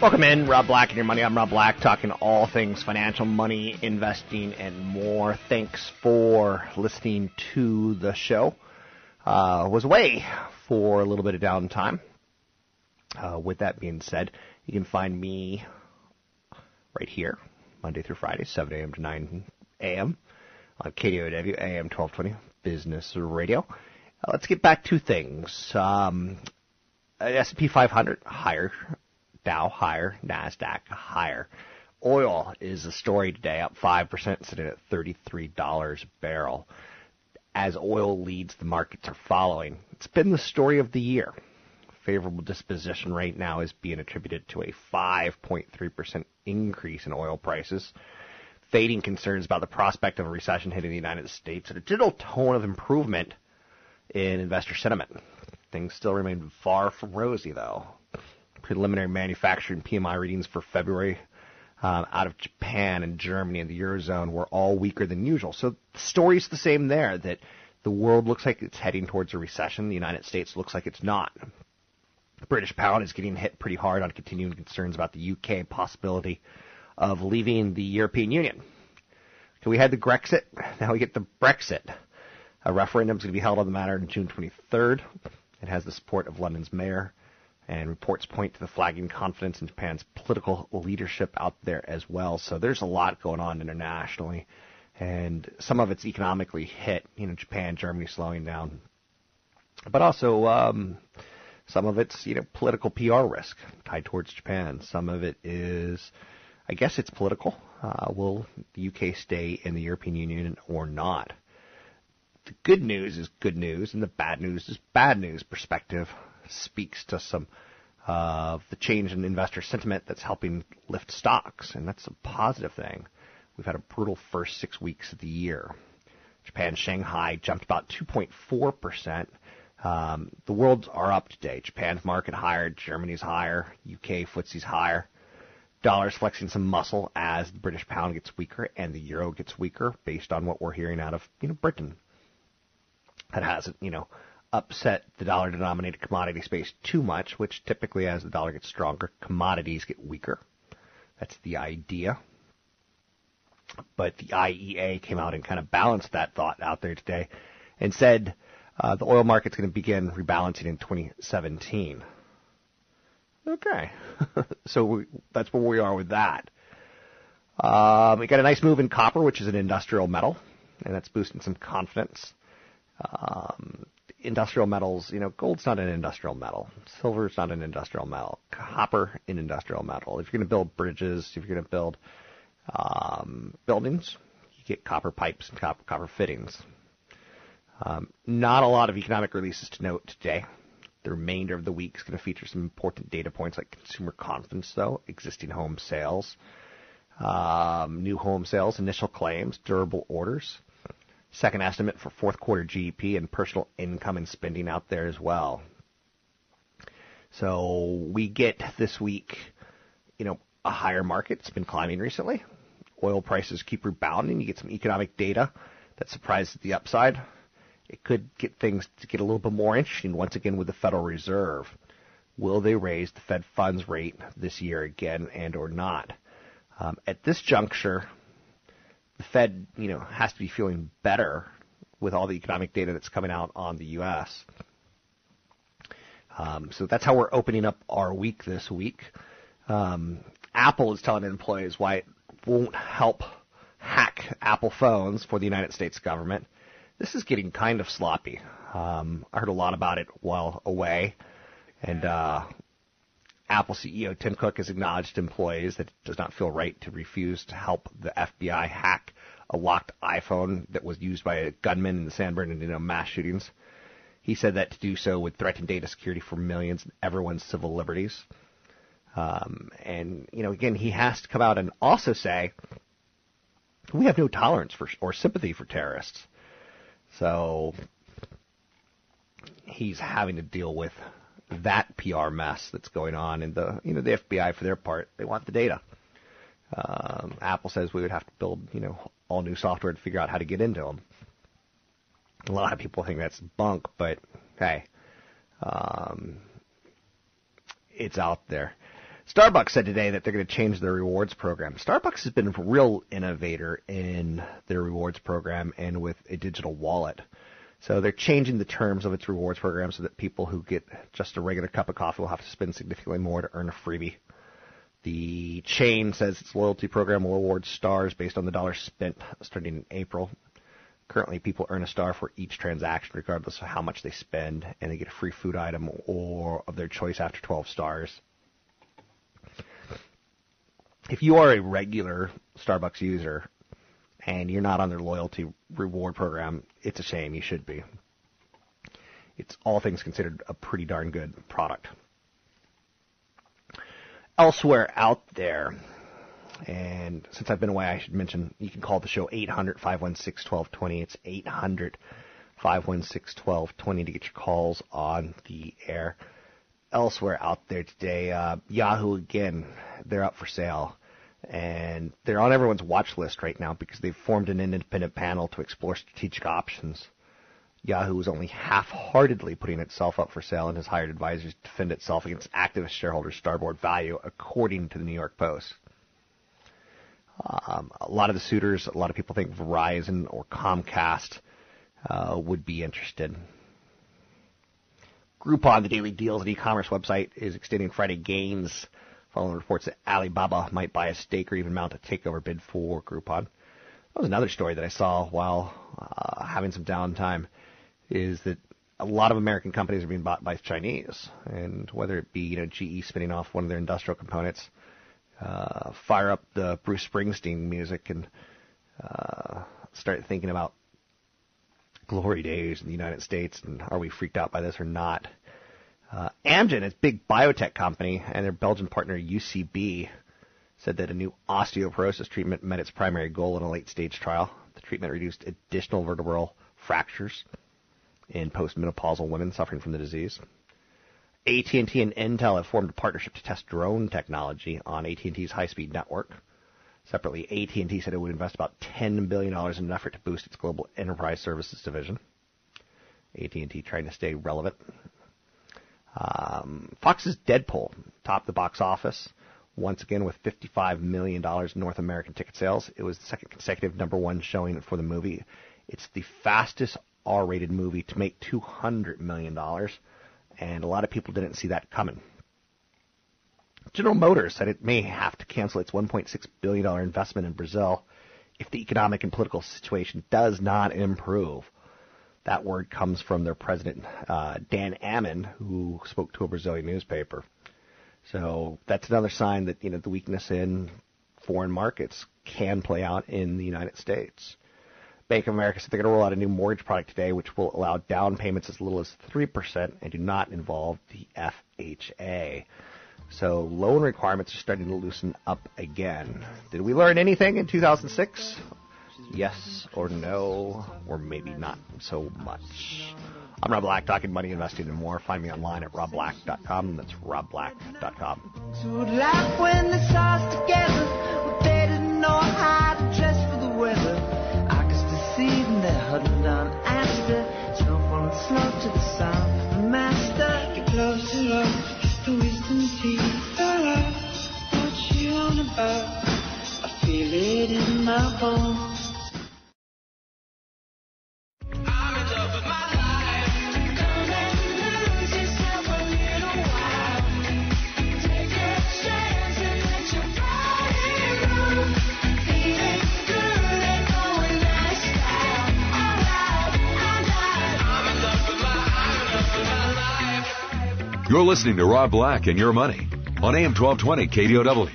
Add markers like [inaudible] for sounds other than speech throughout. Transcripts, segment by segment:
Welcome in, Rob Black and your money. I'm Rob Black, talking all things financial, money, investing, and more. Thanks for listening to the show. Uh, was away for a little bit of downtime. Uh, with that being said, you can find me right here, Monday through Friday, 7 a.m. to 9 a.m. on KDOW AM 1220 Business Radio. Uh, let's get back to things. Um, S&P 500 higher Dow higher, Nasdaq higher. Oil is the story today, up 5%, sitting at $33 a barrel. As oil leads, the markets are following. It's been the story of the year. Favorable disposition right now is being attributed to a 5.3% increase in oil prices. Fading concerns about the prospect of a recession hitting the United States and a general tone of improvement in investor sentiment. Things still remain far from rosy, though preliminary manufacturing PMI readings for February um, out of Japan and Germany and the Eurozone were all weaker than usual. So the story's the same there that the world looks like it's heading towards a recession. The United States looks like it's not. The British pound is getting hit pretty hard on continuing concerns about the UK possibility of leaving the European Union. So we had the Grexit, [laughs] now we get the Brexit. A referendum is going to be held on the matter on June 23rd. It has the support of London's mayor and reports point to the flagging confidence in Japan's political leadership out there as well. So there's a lot going on internationally, and some of it's economically hit. You know, Japan, Germany slowing down, but also um, some of it's you know political PR risk tied towards Japan. Some of it is, I guess, it's political. Uh, will the UK stay in the European Union or not? The good news is good news, and the bad news is bad news perspective speaks to some of the change in investor sentiment that's helping lift stocks, and that's a positive thing. We've had a brutal first six weeks of the year. Japan Shanghai jumped about 2.4%. Um, the worlds are up today. Japan's market higher, Germany's higher, UK FTSE's higher. Dollar's flexing some muscle as the British pound gets weaker and the euro gets weaker based on what we're hearing out of you know Britain. That hasn't you know upset the dollar denominated commodity space too much, which typically as the dollar gets stronger, commodities get weaker. That's the idea. But the IEA came out and kind of balanced that thought out there today and said uh, the oil market's going to begin rebalancing in 2017. Okay. [laughs] so we, that's where we are with that. Um, we got a nice move in copper, which is an industrial metal, and that's boosting some confidence. Um, industrial metals, you know, gold's not an industrial metal. Silver's not an industrial metal. Copper, an industrial metal. If you're going to build bridges, if you're going to build um, buildings, you get copper pipes and copper, copper fittings. Um, not a lot of economic releases to note today. The remainder of the week is going to feature some important data points like consumer confidence, though, existing home sales, um, new home sales, initial claims, durable orders. Second estimate for fourth quarter GDP and personal income and spending out there as well. So we get this week, you know, a higher market. It's been climbing recently. Oil prices keep rebounding. You get some economic data that surprises the upside. It could get things to get a little bit more interesting once again with the Federal Reserve. Will they raise the Fed funds rate this year again and or not? Um, at this juncture, the Fed, you know, has to be feeling better with all the economic data that's coming out on the U.S. Um, so that's how we're opening up our week this week. Um, Apple is telling employees why it won't help hack Apple phones for the United States government. This is getting kind of sloppy. Um, I heard a lot about it while away, and uh, Apple CEO Tim Cook has acknowledged employees that it does not feel right to refuse to help the FBI hack a locked iPhone that was used by a gunman in the San Bernardino mass shootings. He said that to do so would threaten data security for millions and everyone's civil liberties. Um, and you know, again, he has to come out and also say we have no tolerance for or sympathy for terrorists. So he's having to deal with that PR mess that's going on, and the you know the FBI for their part they want the data. Um, Apple says we would have to build you know all new software to figure out how to get into them. A lot of people think that's bunk, but hey, um, it's out there. Starbucks said today that they're going to change their rewards program. Starbucks has been a real innovator in their rewards program and with a digital wallet. So they're changing the terms of its rewards program so that people who get just a regular cup of coffee will have to spend significantly more to earn a freebie. The chain says its loyalty program will award stars based on the dollars spent starting in April. Currently, people earn a star for each transaction, regardless of how much they spend, and they get a free food item or of their choice after 12 stars. If you are a regular Starbucks user and you're not on their loyalty reward program, it's a shame. You should be. It's all things considered a pretty darn good product. Elsewhere out there, and since I've been away, I should mention you can call the show 800 516 1220. It's 800 516 1220 to get your calls on the air. Elsewhere out there today, uh, Yahoo again, they're up for sale and they're on everyone's watch list right now because they've formed an independent panel to explore strategic options. Yahoo is only half-heartedly putting itself up for sale and has hired advisors to defend itself against activist shareholders' starboard value, according to the New York Post. Um, a lot of the suitors, a lot of people think Verizon or Comcast uh, would be interested. Groupon, the daily deals and e-commerce website, is extending Friday gains following reports that Alibaba might buy a stake or even mount a takeover bid for Groupon. That was another story that I saw while uh, having some downtime. Is that a lot of American companies are being bought by Chinese, and whether it be you know GE spinning off one of their industrial components, uh, fire up the Bruce Springsteen music, and uh, start thinking about glory days in the United States, and are we freaked out by this or not? Uh, Amgen, its big biotech company, and their Belgian partner UCB said that a new osteoporosis treatment met its primary goal in a late-stage trial. The treatment reduced additional vertebral fractures in postmenopausal women suffering from the disease. AT&T and Intel have formed a partnership to test drone technology on AT&T's high-speed network. Separately, AT&T said it would invest about $10 billion in an effort to boost its global enterprise services division. AT&T trying to stay relevant um, Fox's Deadpool topped the box office once again with $55 million in North American ticket sales. It was the second consecutive number one showing for the movie. It's the fastest R-rated movie to make $200 million, and a lot of people didn't see that coming. General Motors said it may have to cancel its $1.6 billion investment in Brazil if the economic and political situation does not improve. That word comes from their president, uh, Dan Ammann, who spoke to a Brazilian newspaper. So that's another sign that you know the weakness in foreign markets can play out in the United States. Bank of America said they're going to roll out a new mortgage product today, which will allow down payments as little as 3% and do not involve the FHA. So loan requirements are starting to loosen up again. Did we learn anything in 2006? Yes or no, or maybe not so much. I'm Rob Black, talking money, investing, and more. Find me online at robblack.com. That's robblack.com. So like when the stars together, but they didn't know how to dress for the weather. I see them huddled slow to the master. Get close wisdom teeth, what you on about? I feel it in my bones. You're listening to Rob Black and Your Money on AM 1220 KDOW.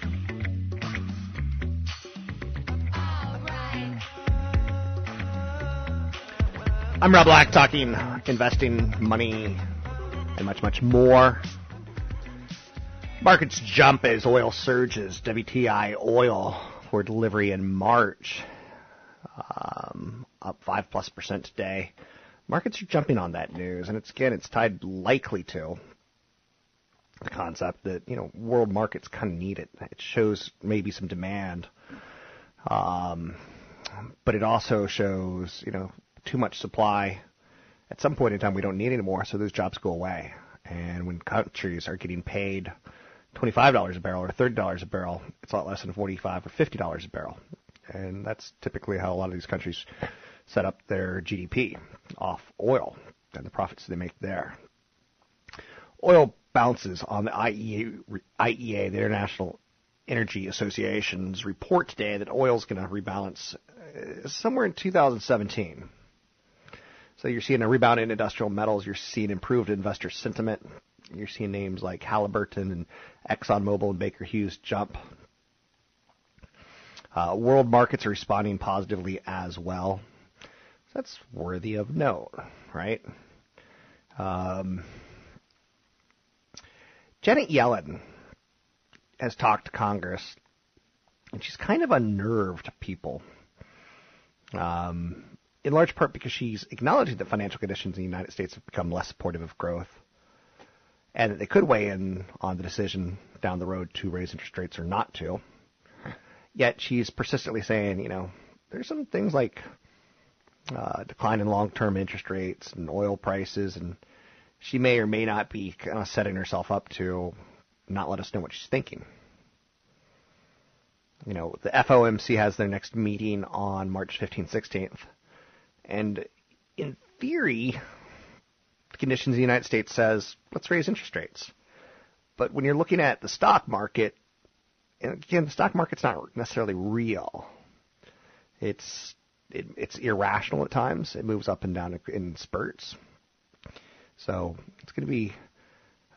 I'm Rob Black, talking investing, money, and much, much more. Markets jump as oil surges. WTI oil for delivery in March, um, up five plus percent today. Markets are jumping on that news, and it's again, it's tied likely to the concept that you know world markets kind of need it. It shows maybe some demand, um, but it also shows you know too much supply. At some point in time, we don't need anymore, so those jobs go away. And when countries are getting paid $25 a barrel or $30 a barrel, it's a lot less than 45 or $50 a barrel. And that's typically how a lot of these countries set up their GDP off oil and the profits they make there. Oil bounces on the IEA, IEA the International Energy Association's report today that oil is going to rebalance uh, somewhere in 2017. So you're seeing a rebound in industrial metals. You're seeing improved investor sentiment. You're seeing names like Halliburton and ExxonMobil and Baker Hughes jump. Uh, world markets are responding positively as well. That's worthy of note, right? Um, Janet Yellen has talked to Congress, and she's kind of unnerved people. Um, in large part because she's acknowledging that financial conditions in the United States have become less supportive of growth, and that they could weigh in on the decision down the road to raise interest rates or not to. Yet she's persistently saying, you know, there's some things like uh, decline in long-term interest rates and oil prices, and she may or may not be kind of setting herself up to not let us know what she's thinking. You know, the FOMC has their next meeting on March 15th, 16th. And in theory, the conditions in the United States says, let's raise interest rates. But when you're looking at the stock market, and again, the stock market's not necessarily real. It's it, it's irrational at times. It moves up and down in spurts. So it's going to be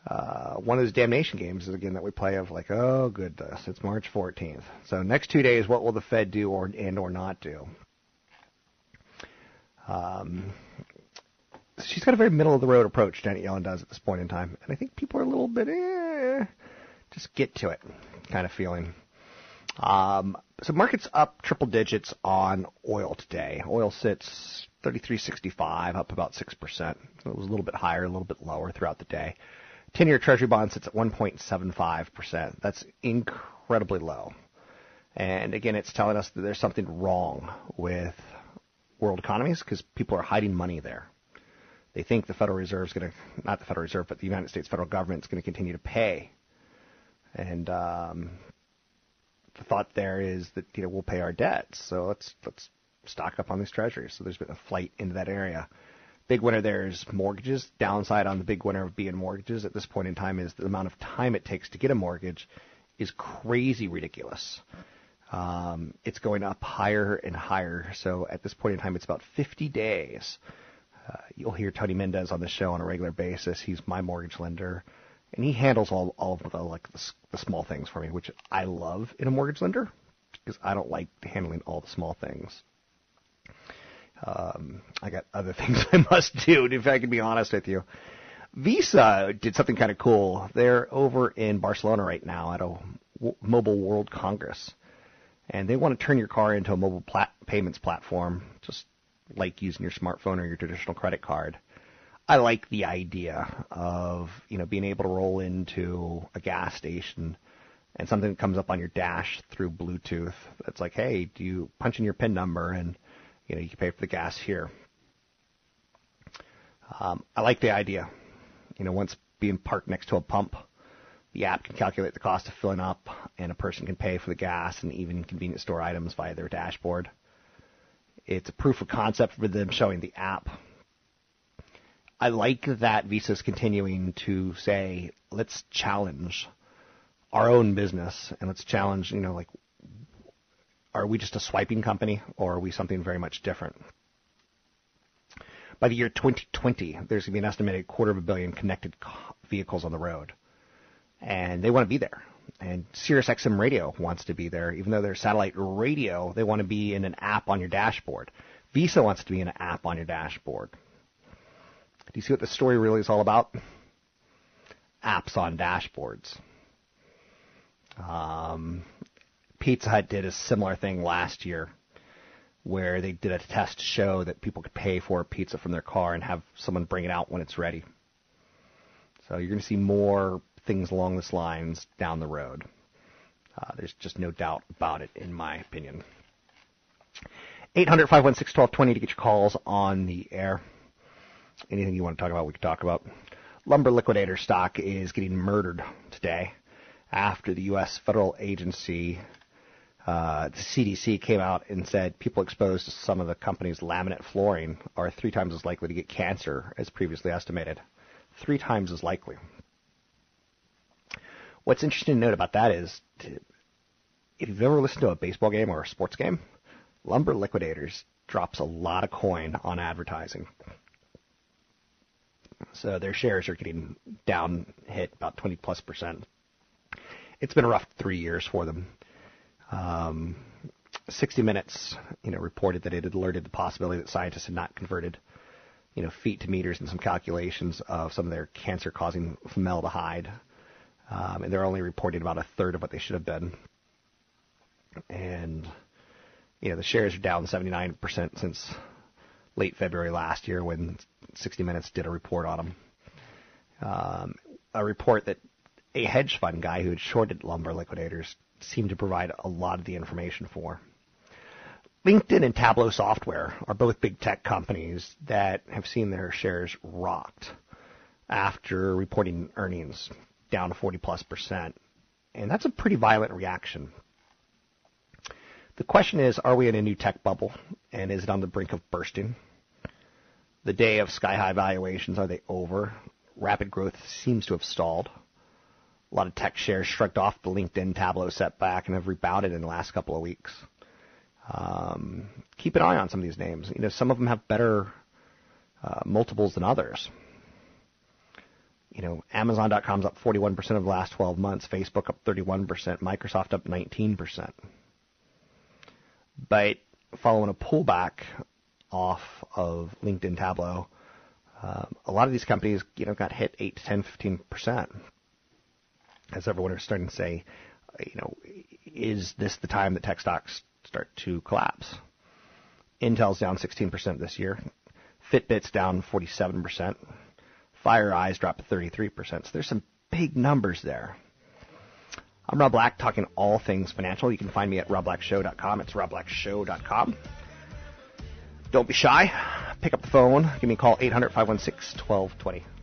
uh, one of those damnation games again that we play of like, oh goodness, it's March 14th. So next two days, what will the Fed do or and or not do? Um, she's got a very middle of the road approach, Janet Yellen does at this point in time, and I think people are a little bit, eh, just get to it, kind of feeling. Um, so markets up triple digits on oil today. Oil sits 33.65, up about six percent. It was a little bit higher, a little bit lower throughout the day. Ten-year Treasury bond sits at 1.75 percent. That's incredibly low. And again, it's telling us that there's something wrong with world economies because people are hiding money there. They think the Federal Reserve is going to, not the Federal Reserve, but the United States federal government is going to continue to pay. And um, the thought there is that you know we'll pay our debts, so let's let's stock up on these treasuries. So there's been a flight into that area. Big winner there is mortgages. Downside on the big winner of being mortgages at this point in time is the amount of time it takes to get a mortgage is crazy ridiculous. Um, it's going up higher and higher. So at this point in time, it's about 50 days. Uh, you'll hear Tony Mendez on the show on a regular basis. He's my mortgage lender, and he handles all all of the like the, the small things for me, which I love in a mortgage lender because I don't like handling all the small things. Um, I got other [laughs] things I must do, if I can be honest with you. Visa did something kind of cool. They're over in Barcelona right now at a Mobile World Congress and they want to turn your car into a mobile plat- payments platform, just like using your smartphone or your traditional credit card. I like the idea of you know being able to roll into a gas station and something comes up on your dash through Bluetooth. It's like, hey, do you punch in your PIN number and you know you can pay for the gas here. Um, I like the idea. You know, once being parked next to a pump, the app can calculate the cost of filling up, and a person can pay for the gas and even convenience store items via their dashboard. It's a proof of concept for them showing the app. I like that Visa's continuing to say, let's challenge our own business and let's challenge, you know, like, are we just a swiping company or are we something very much different? By the year 2020, there's going to be an estimated quarter of a billion connected vehicles on the road. And they want to be there. And SiriusXM Radio wants to be there. Even though they're satellite radio, they want to be in an app on your dashboard. Visa wants to be in an app on your dashboard. Do you see what the story really is all about? Apps on dashboards. Um, Pizza Hut did a similar thing last year where they did a test to show that people could pay for a pizza from their car and have someone bring it out when it's ready. So you're going to see more things along this lines down the road. Uh, there's just no doubt about it, in my opinion. 800 516 1220 to get your calls on the air. Anything you want to talk about, we can talk about. Lumber liquidator stock is getting murdered today after the U.S. federal agency uh, the CDC came out and said people exposed to some of the company's laminate flooring are three times as likely to get cancer as previously estimated. Three times as likely. What's interesting to note about that is to, if you've ever listened to a baseball game or a sports game, Lumber Liquidators drops a lot of coin on advertising. So their shares are getting down hit about 20 plus percent. It's been a rough three years for them. Um, 60 Minutes, you know, reported that it had alerted the possibility that scientists had not converted, you know, feet to meters in some calculations of some of their cancer-causing formaldehyde, um, and they're only reporting about a third of what they should have been. And you know, the shares are down 79% since late February last year when 60 Minutes did a report on them. Um, a report that a hedge fund guy who had shorted lumber liquidators seemed to provide a lot of the information for. LinkedIn and Tableau Software are both big tech companies that have seen their shares rocked after reporting earnings down 40 plus percent. And that's a pretty violent reaction. The question is, are we in a new tech bubble and is it on the brink of bursting? The day of sky high valuations, are they over? Rapid growth seems to have stalled. A lot of tech shares shrugged off the LinkedIn Tableau setback and have rebounded in the last couple of weeks. Um, keep an eye on some of these names. You know, some of them have better uh, multiples than others. You know, Amazon.com's up 41% of the last 12 months, Facebook up 31%, Microsoft up 19%. But following a pullback off of LinkedIn Tableau, uh, a lot of these companies, you know, got hit 8 to 10, 15% as everyone is starting to say, you know, is this the time that tech stocks start to collapse? Intel's down 16% this year. Fitbit's down 47%. FireEye's dropped 33%. So there's some big numbers there. I'm Rob Black, talking all things financial. You can find me at robblackshow.com. It's robblackshow.com. Don't be shy. Pick up the phone. Give me a call, 800 516 1220.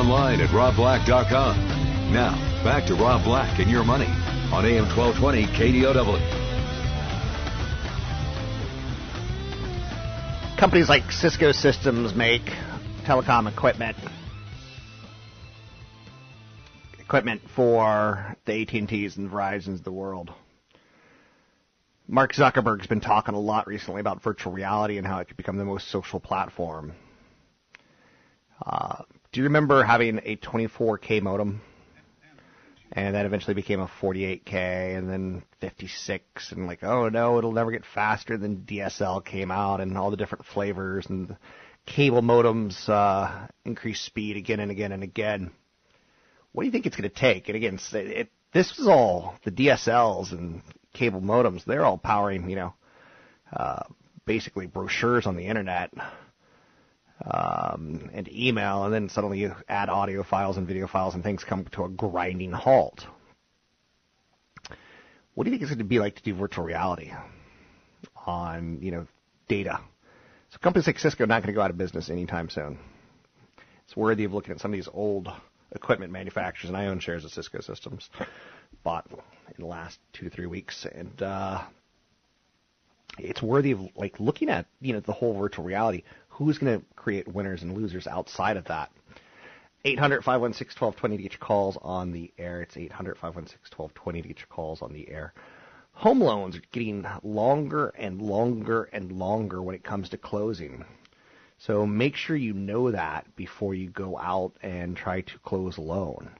Online at robblack.com. Now, back to Rob Black and your money on AM 1220 KDOW. Companies like Cisco Systems make telecom equipment equipment for the AT&Ts and Verizons of the world. Mark Zuckerberg's been talking a lot recently about virtual reality and how it could become the most social platform. Uh, do you remember having a 24K modem? And that eventually became a 48K and then 56 and like, oh no, it'll never get faster. Then DSL came out and all the different flavors and cable modems uh, increased speed again and again and again what do you think it's going to take? And again, it, it, this was all the DSLs and cable modems. They're all powering, you know, uh, basically brochures on the internet um, and email, and then suddenly you add audio files and video files, and things come to a grinding halt. What do you think it's going to be like to do virtual reality on, you know, data? So companies like Cisco are not going to go out of business anytime soon. It's worthy of looking at some of these old equipment manufacturers, and I own shares of Cisco Systems, [laughs] bought in the last two to three weeks, and uh, it's worthy of like looking at you know the whole virtual reality. Who's going to create winners and losers outside of that? 800 516 1220 to get your calls on the air. It's 800 516 1220 to get your calls on the air. Home loans are getting longer and longer and longer when it comes to closing. So make sure you know that before you go out and try to close a loan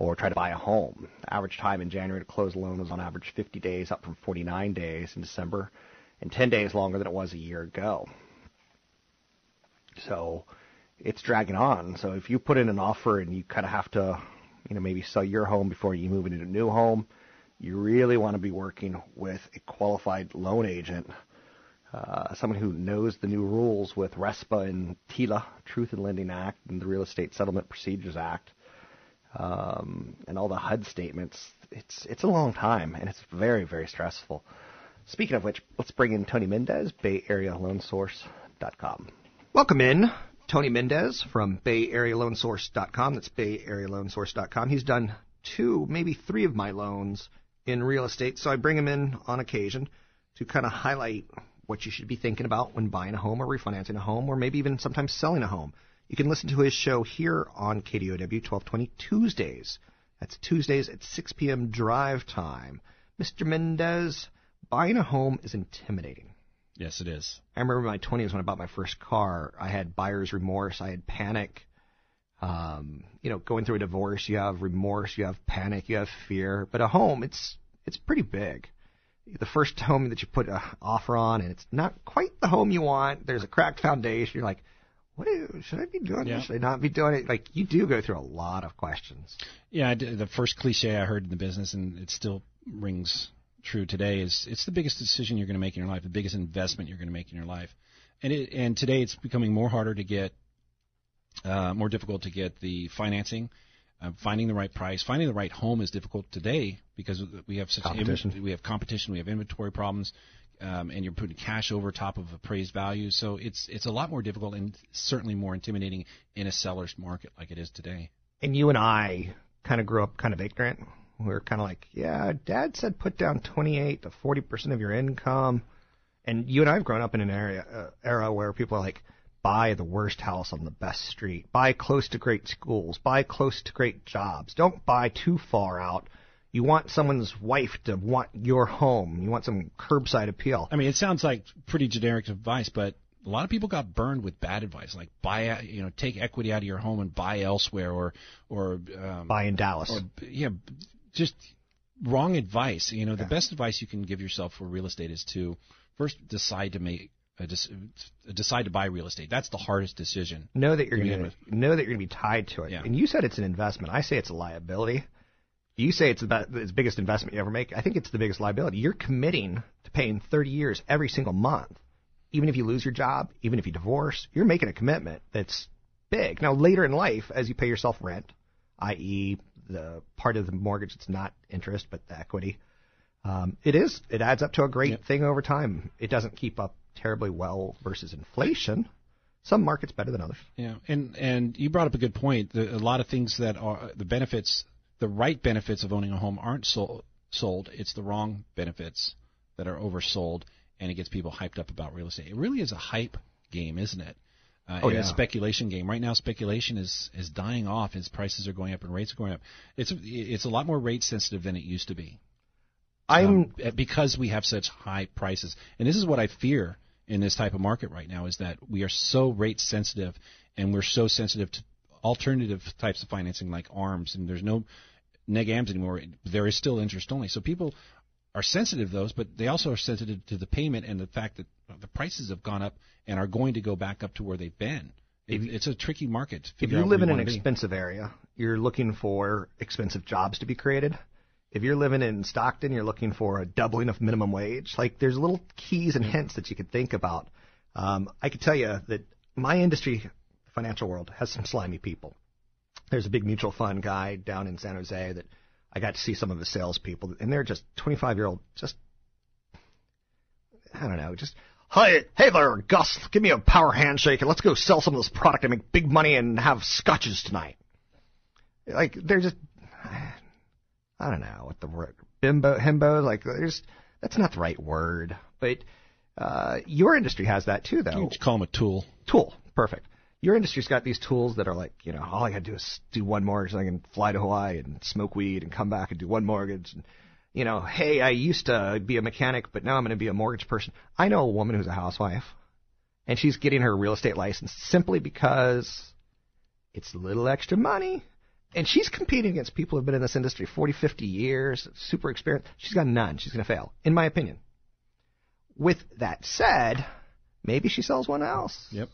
or try to buy a home. Average time in January to close a loan was on average 50 days, up from 49 days in December, and 10 days longer than it was a year ago. So it's dragging on. So if you put in an offer and you kind of have to, you know, maybe sell your home before you move into a new home, you really want to be working with a qualified loan agent uh, someone who knows the new rules with RESPA and TILA, Truth in Lending Act, and the Real Estate Settlement Procedures Act, um, and all the HUD statements. It's it's a long time, and it's very very stressful. Speaking of which, let's bring in Tony Mendez, BayAreaLoanSource.com. Welcome in, Tony Mendez from BayAreaLoanSource.com. That's BayAreaLoanSource.com. He's done two, maybe three of my loans in real estate, so I bring him in on occasion to kind of highlight what you should be thinking about when buying a home or refinancing a home or maybe even sometimes selling a home. You can listen to his show here on KDOW 1220 Tuesdays. That's Tuesdays at 6 p.m. drive time. Mr. Mendez, buying a home is intimidating. Yes, it is. I remember my 20s when I bought my first car, I had buyer's remorse, I had panic. Um, you know, going through a divorce, you have remorse, you have panic, you have fear. But a home, it's it's pretty big the first home that you put an offer on, and it's not quite the home you want. There's a cracked foundation. You're like, what do, should I be doing yeah. Should I not be doing it? Like you do go through a lot of questions. Yeah, the first cliche I heard in the business, and it still rings true today, is it's the biggest decision you're going to make in your life, the biggest investment you're going to make in your life, and it, and today it's becoming more harder to get, uh, more difficult to get the financing uh, finding the right price, finding the right home is difficult today because we have such competition. Im- we have competition, we have inventory problems, um, and you're putting cash over top of appraised value. So it's it's a lot more difficult and certainly more intimidating in a seller's market like it is today. And you and I kind of grew up kind of ignorant. We were kind of like, yeah, Dad said put down 28 to 40 percent of your income. And you and I have grown up in an area uh, era where people are like, buy the worst house on the best street. Buy close to great schools. Buy close to great jobs. Don't buy too far out. You want someone's wife to want your home. You want some curbside appeal. I mean, it sounds like pretty generic advice, but a lot of people got burned with bad advice, like buy, you know, take equity out of your home and buy elsewhere, or or um, buy in Dallas. Or, yeah, just wrong advice. You know, the best advice you can give yourself for real estate is to first decide to make decide to buy real estate. That's the hardest decision. Know that you're going to know that you're going to be tied to it. Yeah. And you said it's an investment. I say it's a liability. You say it's the it's biggest investment you ever make. I think it's the biggest liability. You're committing to paying 30 years every single month. Even if you lose your job, even if you divorce, you're making a commitment that's big. Now later in life, as you pay yourself rent, i.e., the part of the mortgage that's not interest but the equity, um, it is it adds up to a great yep. thing over time. It doesn't keep up terribly well versus inflation. Some markets better than others. Yeah, and and you brought up a good point. The, a lot of things that are the benefits, the right benefits of owning a home aren't so sold. It's the wrong benefits that are oversold, and it gets people hyped up about real estate. It really is a hype game, isn't it? Uh, Oh, and yeah. a speculation game. Right now, speculation is is dying off as prices are going up and rates are going up. It's it's a lot more rate sensitive than it used to be. I'm Um, because we have such high prices. And this is what I fear in this type of market right now is that we are so rate sensitive and we're so sensitive to alternative types of financing like arms and there's no neg AMs anymore. There is still interest only. So people are sensitive to those, but they also are sensitive to the payment and the fact that the prices have gone up and are going to go back up to where they've been. It, it's a tricky market. To if you live in an wanna be. expensive area, you're looking for expensive jobs to be created. If you're living in Stockton, you're looking for a doubling of minimum wage. Like there's little keys and hints that you could think about. Um, I could tell you that my industry, the financial world, has some slimy people. There's a big mutual fund guy down in San Jose that I got to see some of his salespeople, and they're just 25 year old, just I don't know, just Hi, hey there, Gus. Give me a power handshake and let's go sell some of this product and make big money and have scotches tonight. Like they're just, I don't know what the word bimbo himbo like. There's that's not the right word, but uh, your industry has that too, though. You can call them a tool. Tool, perfect. Your industry's got these tools that are like, you know, all I gotta do is do one mortgage, and I can fly to Hawaii and smoke weed and come back and do one mortgage. And, you know, hey, I used to be a mechanic, but now I'm going to be a mortgage person. I know a woman who's a housewife, and she's getting her real estate license simply because it's a little extra money. And she's competing against people who've been in this industry 40, 50 years, super experienced. She's got none. She's going to fail, in my opinion. With that said, maybe she sells one else. Yep.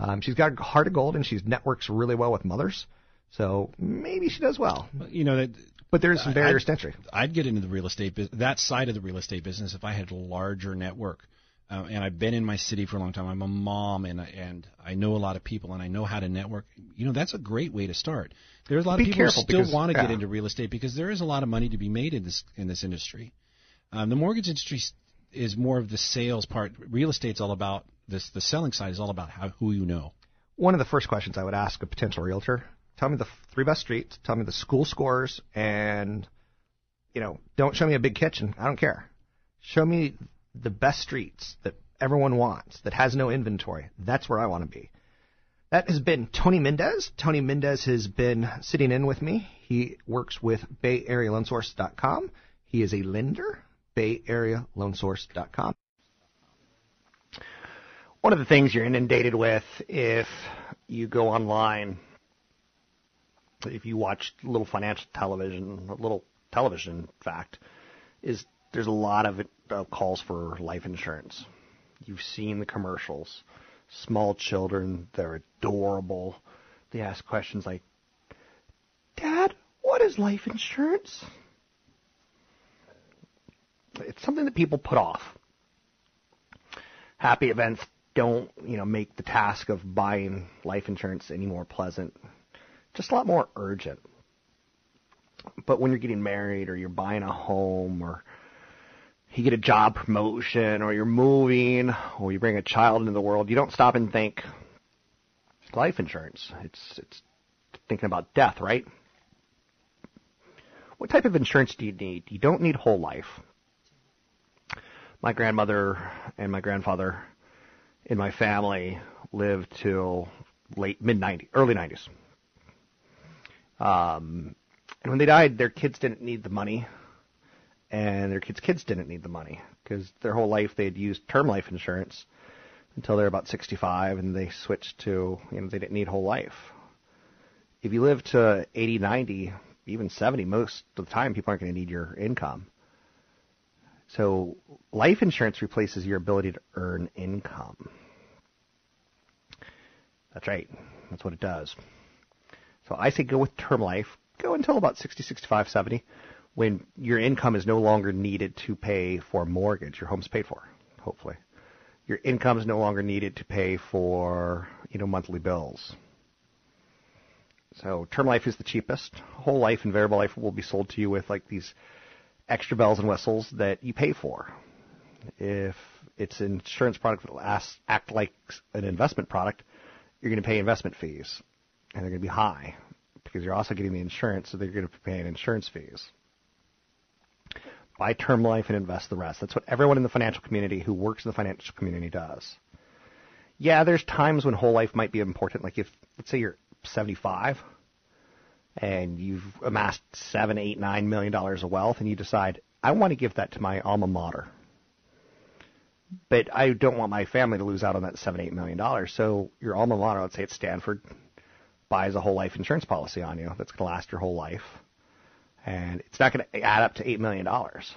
Um, she's got a heart of gold, and she networks really well with mothers. So maybe she does well. You know that But there's some barriers I'd- to entry. I'd get into the real estate business, that side of the real estate business, if I had a larger network. Uh, and I've been in my city for a long time. I'm a mom, and and I know a lot of people, and I know how to network. You know, that's a great way to start. There's a lot Be of people who still because- want to get into real estate because there is a lot of money to be made in this in this industry. Um, the mortgage industry is more of the sales part. Real estate's all about this. The selling side is all about how who you know. One of the first questions I would ask a potential realtor: Tell me the three best streets. Tell me the school scores, and you know, don't show me a big kitchen. I don't care. Show me the best streets that everyone wants that has no inventory. That's where I want to be. That has been Tony Mendez. Tony Mendez has been sitting in with me. He works with BayAreaLoanSource.com. He is a lender. BayAreaLoanSource.com. One of the things you're inundated with if you go online, if you watch little financial television, a little television, in fact, is there's a lot of uh, calls for life insurance. You've seen the commercials. Small children, they're adorable. They ask questions like, Dad, what is life insurance? It's something that people put off. Happy events don't, you know, make the task of buying life insurance any more pleasant. Just a lot more urgent. But when you're getting married or you're buying a home or you get a job promotion or you're moving or you bring a child into the world, you don't stop and think life insurance. It's it's thinking about death, right? What type of insurance do you need? You don't need whole life. My grandmother and my grandfather in my family lived till late mid 90s, early 90s. Um, and when they died, their kids didn't need the money, and their kids' kids didn't need the money because their whole life they had used term life insurance until they're about 65, and they switched to you know they didn't need whole life. If you live to 80, 90, even 70, most of the time people aren't going to need your income. So life insurance replaces your ability to earn income. That's right. That's what it does. So I say go with term life. Go until about 60, 65, 70 when your income is no longer needed to pay for mortgage. Your home's paid for, hopefully. Your income is no longer needed to pay for, you know, monthly bills. So term life is the cheapest. Whole life and variable life will be sold to you with like these extra bells and whistles that you pay for. If it's an insurance product that act like an investment product, you're going to pay investment fees, and they're going to be high because you're also getting the insurance, so they're going to be paying insurance fees. Buy term life and invest the rest. That's what everyone in the financial community who works in the financial community does. Yeah, there's times when whole life might be important. Like if, let's say you're 75 and you've amassed seven, eight, nine million dollars of wealth, and you decide I want to give that to my alma mater, but I don't want my family to lose out on that seven, eight million dollars. So your alma mater, let's say it's Stanford, buys a whole life insurance policy on you that's going to last your whole life, and it's not going to add up to eight million dollars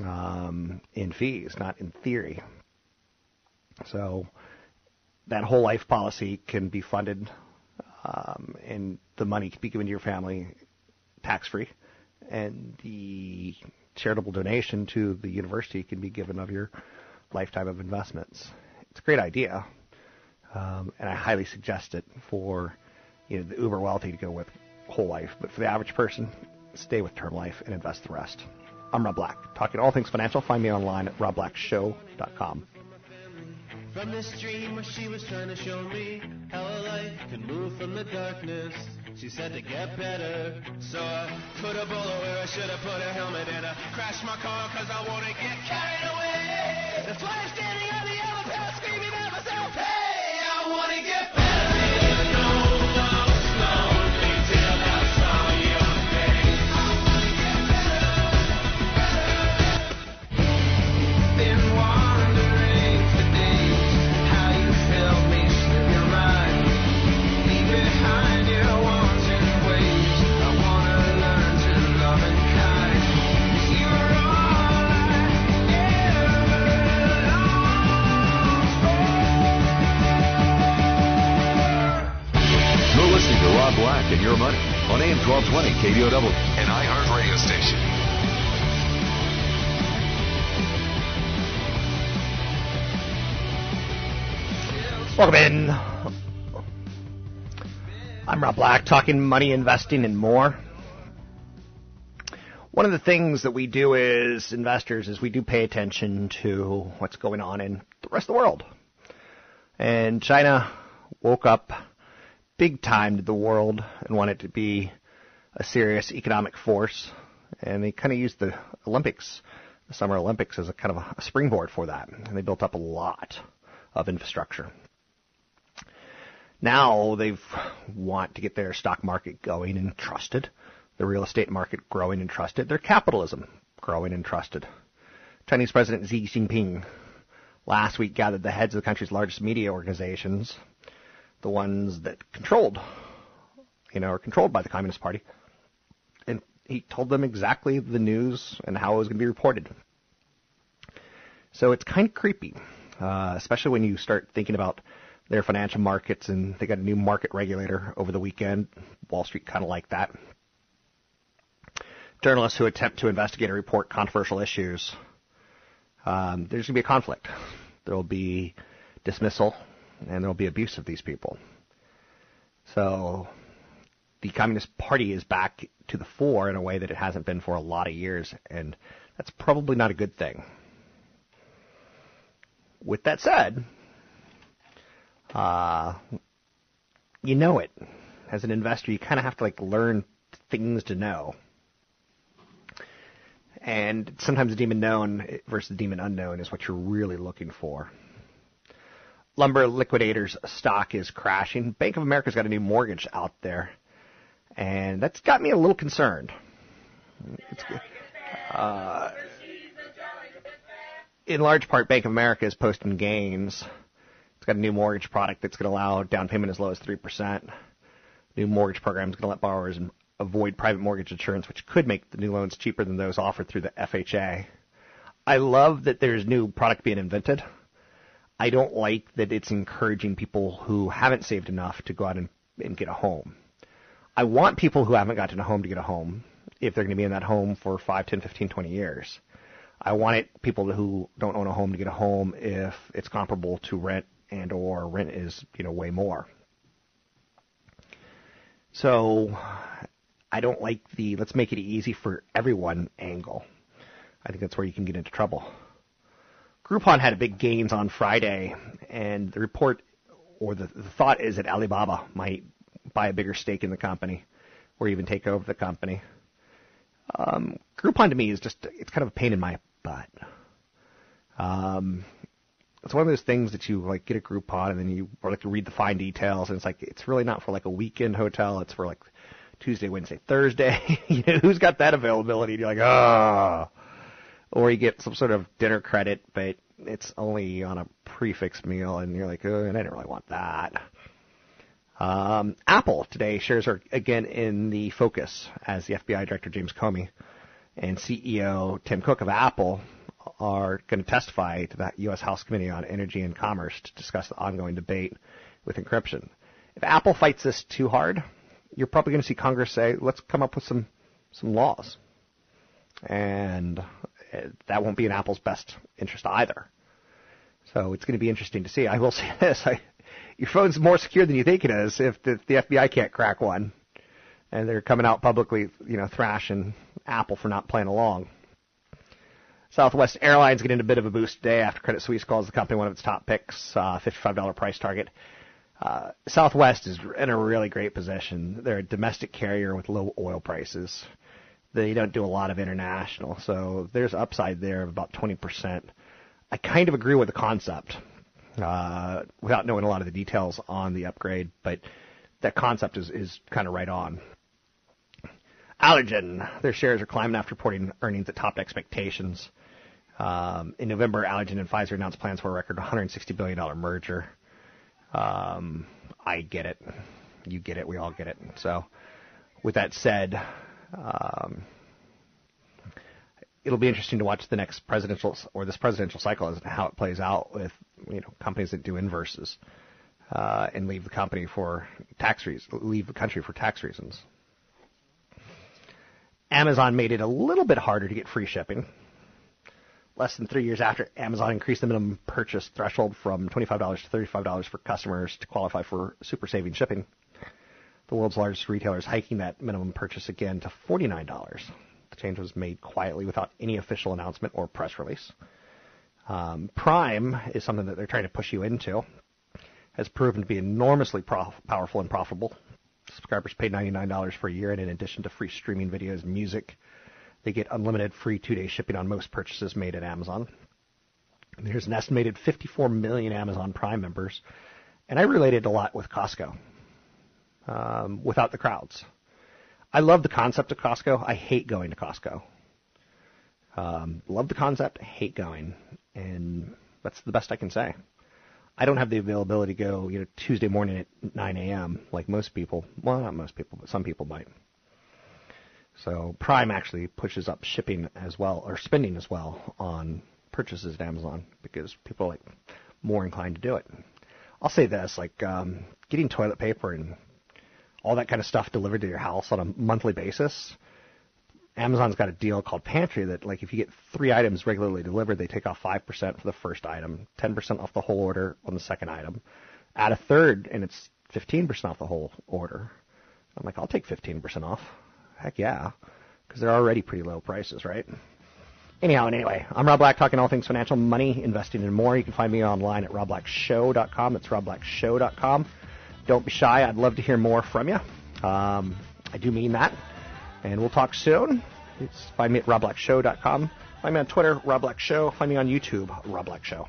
um, in fees, not in theory. So that whole life policy can be funded, um, and the money can be given to your family tax free, and the charitable donation to the university can be given of your lifetime of investments. It's a great idea, um, and I highly suggest it for you know the uber wealthy to go with whole life, but for the average person, stay with term life and invest the rest. I'm Rob Black, talking all things financial. Find me online at robblackshow.com. From this dream where she was trying to show me how a life can move from the darkness. She said to get better. So I put a bullet where I should have put a helmet and I crashed my car cause I wanna get carried away. That's why I'm standing on the path screaming at myself, hey, I wanna get better. Black, talking money, investing, and more. One of the things that we do as investors is we do pay attention to what's going on in the rest of the world. And China woke up big time to the world and wanted to be a serious economic force. And they kind of used the Olympics, the Summer Olympics, as a kind of a springboard for that. And they built up a lot of infrastructure. Now they want to get their stock market going and trusted, the real estate market growing and trusted, their capitalism growing and trusted. Chinese President Xi Jinping last week gathered the heads of the country's largest media organizations, the ones that controlled, you know, are controlled by the Communist Party, and he told them exactly the news and how it was going to be reported. So it's kind of creepy, uh, especially when you start thinking about their financial markets, and they got a new market regulator over the weekend. Wall Street kind of like that. Journalists who attempt to investigate and report controversial issues, um, there's going to be a conflict. There will be dismissal, and there will be abuse of these people. So the Communist Party is back to the fore in a way that it hasn't been for a lot of years, and that's probably not a good thing. With that said, uh, you know it. As an investor, you kind of have to like learn things to know. And sometimes the demon known versus the demon unknown is what you're really looking for. Lumber Liquidators stock is crashing. Bank of America's got a new mortgage out there, and that's got me a little concerned. It's, uh, in large part, Bank of America is posting gains. Got a new mortgage product that's going to allow down payment as low as 3%. New mortgage program is going to let borrowers avoid private mortgage insurance, which could make the new loans cheaper than those offered through the FHA. I love that there's new product being invented. I don't like that it's encouraging people who haven't saved enough to go out and, and get a home. I want people who haven't gotten a home to get a home if they're going to be in that home for 5, 10, 15, 20 years. I want it people who don't own a home to get a home if it's comparable to rent and or rent is, you know, way more. So I don't like the let's make it easy for everyone angle. I think that's where you can get into trouble. Groupon had a big gains on Friday, and the report or the, the thought is that Alibaba might buy a bigger stake in the company or even take over the company. Um, Groupon to me is just it's kind of a pain in my butt. Um, it's one of those things that you like get a Groupon and then you or like read the fine details and it's like it's really not for like a weekend hotel. It's for like Tuesday, Wednesday, Thursday. [laughs] you know, who's got that availability? And you're like, ah. Or you get some sort of dinner credit, but it's only on a prix fixe meal, and you're like, oh, and I didn't really want that. Um, Apple today shares are again in the focus as the FBI Director James Comey and CEO Tim Cook of Apple are going to testify to the U.S. House Committee on Energy and Commerce to discuss the ongoing debate with encryption. If Apple fights this too hard, you're probably going to see Congress say, let's come up with some, some laws. And eh, that won't be in Apple's best interest either. So it's going to be interesting to see. I will [laughs] say this: I, your phone's more secure than you think it is if the, the FBI can't crack one, and they're coming out publicly, you know, thrashing Apple for not playing along. Southwest Airlines getting a bit of a boost today after Credit Suisse calls the company one of its top picks, uh, $55 price target. Uh, Southwest is in a really great position. They're a domestic carrier with low oil prices. They don't do a lot of international, so there's upside there of about 20%. I kind of agree with the concept, uh, without knowing a lot of the details on the upgrade, but that concept is, is kind of right on. Allergan, their shares are climbing after reporting earnings that topped expectations. Um, in November, Allergan and Pfizer announced plans for a record $160 billion merger. Um, I get it. You get it. We all get it. So, with that said, um, it'll be interesting to watch the next presidential or this presidential cycle as how it plays out with you know companies that do inverses uh, and leave the company for tax reasons, leave the country for tax reasons. Amazon made it a little bit harder to get free shipping. Less than three years after Amazon increased the minimum purchase threshold from $25 to $35 for customers to qualify for super saving shipping, the world's largest retailer is hiking that minimum purchase again to $49. The change was made quietly without any official announcement or press release. Um, Prime is something that they're trying to push you into. Has proven to be enormously prof- powerful and profitable. Subscribers pay $99 for a year, and in addition to free streaming videos music, they get unlimited free two-day shipping on most purchases made at Amazon. There's an estimated 54 million Amazon Prime members, and I related a lot with Costco um, without the crowds. I love the concept of Costco. I hate going to Costco. Um, love the concept, hate going, and that's the best I can say. I don't have the availability to go, you know, Tuesday morning at 9 a.m. like most people. Well, not most people, but some people might. So Prime actually pushes up shipping as well, or spending as well on purchases at Amazon because people are like more inclined to do it. I'll say this, like um, getting toilet paper and all that kind of stuff delivered to your house on a monthly basis. Amazon's got a deal called Pantry that, like, if you get three items regularly delivered, they take off 5% for the first item, 10% off the whole order on the second item. Add a third, and it's 15% off the whole order. I'm like, I'll take 15% off. Heck yeah. Because they're already pretty low prices, right? Anyhow and anyway, I'm Rob Black talking all things financial, money, investing, and more. You can find me online at robblackshow.com. That's robblackshow.com. Don't be shy. I'd love to hear more from you. Um, I do mean that. And we'll talk soon. It's find me at robblackshow.com. Find me on Twitter, Rob Black Show. Find me on YouTube, Rob Black Show.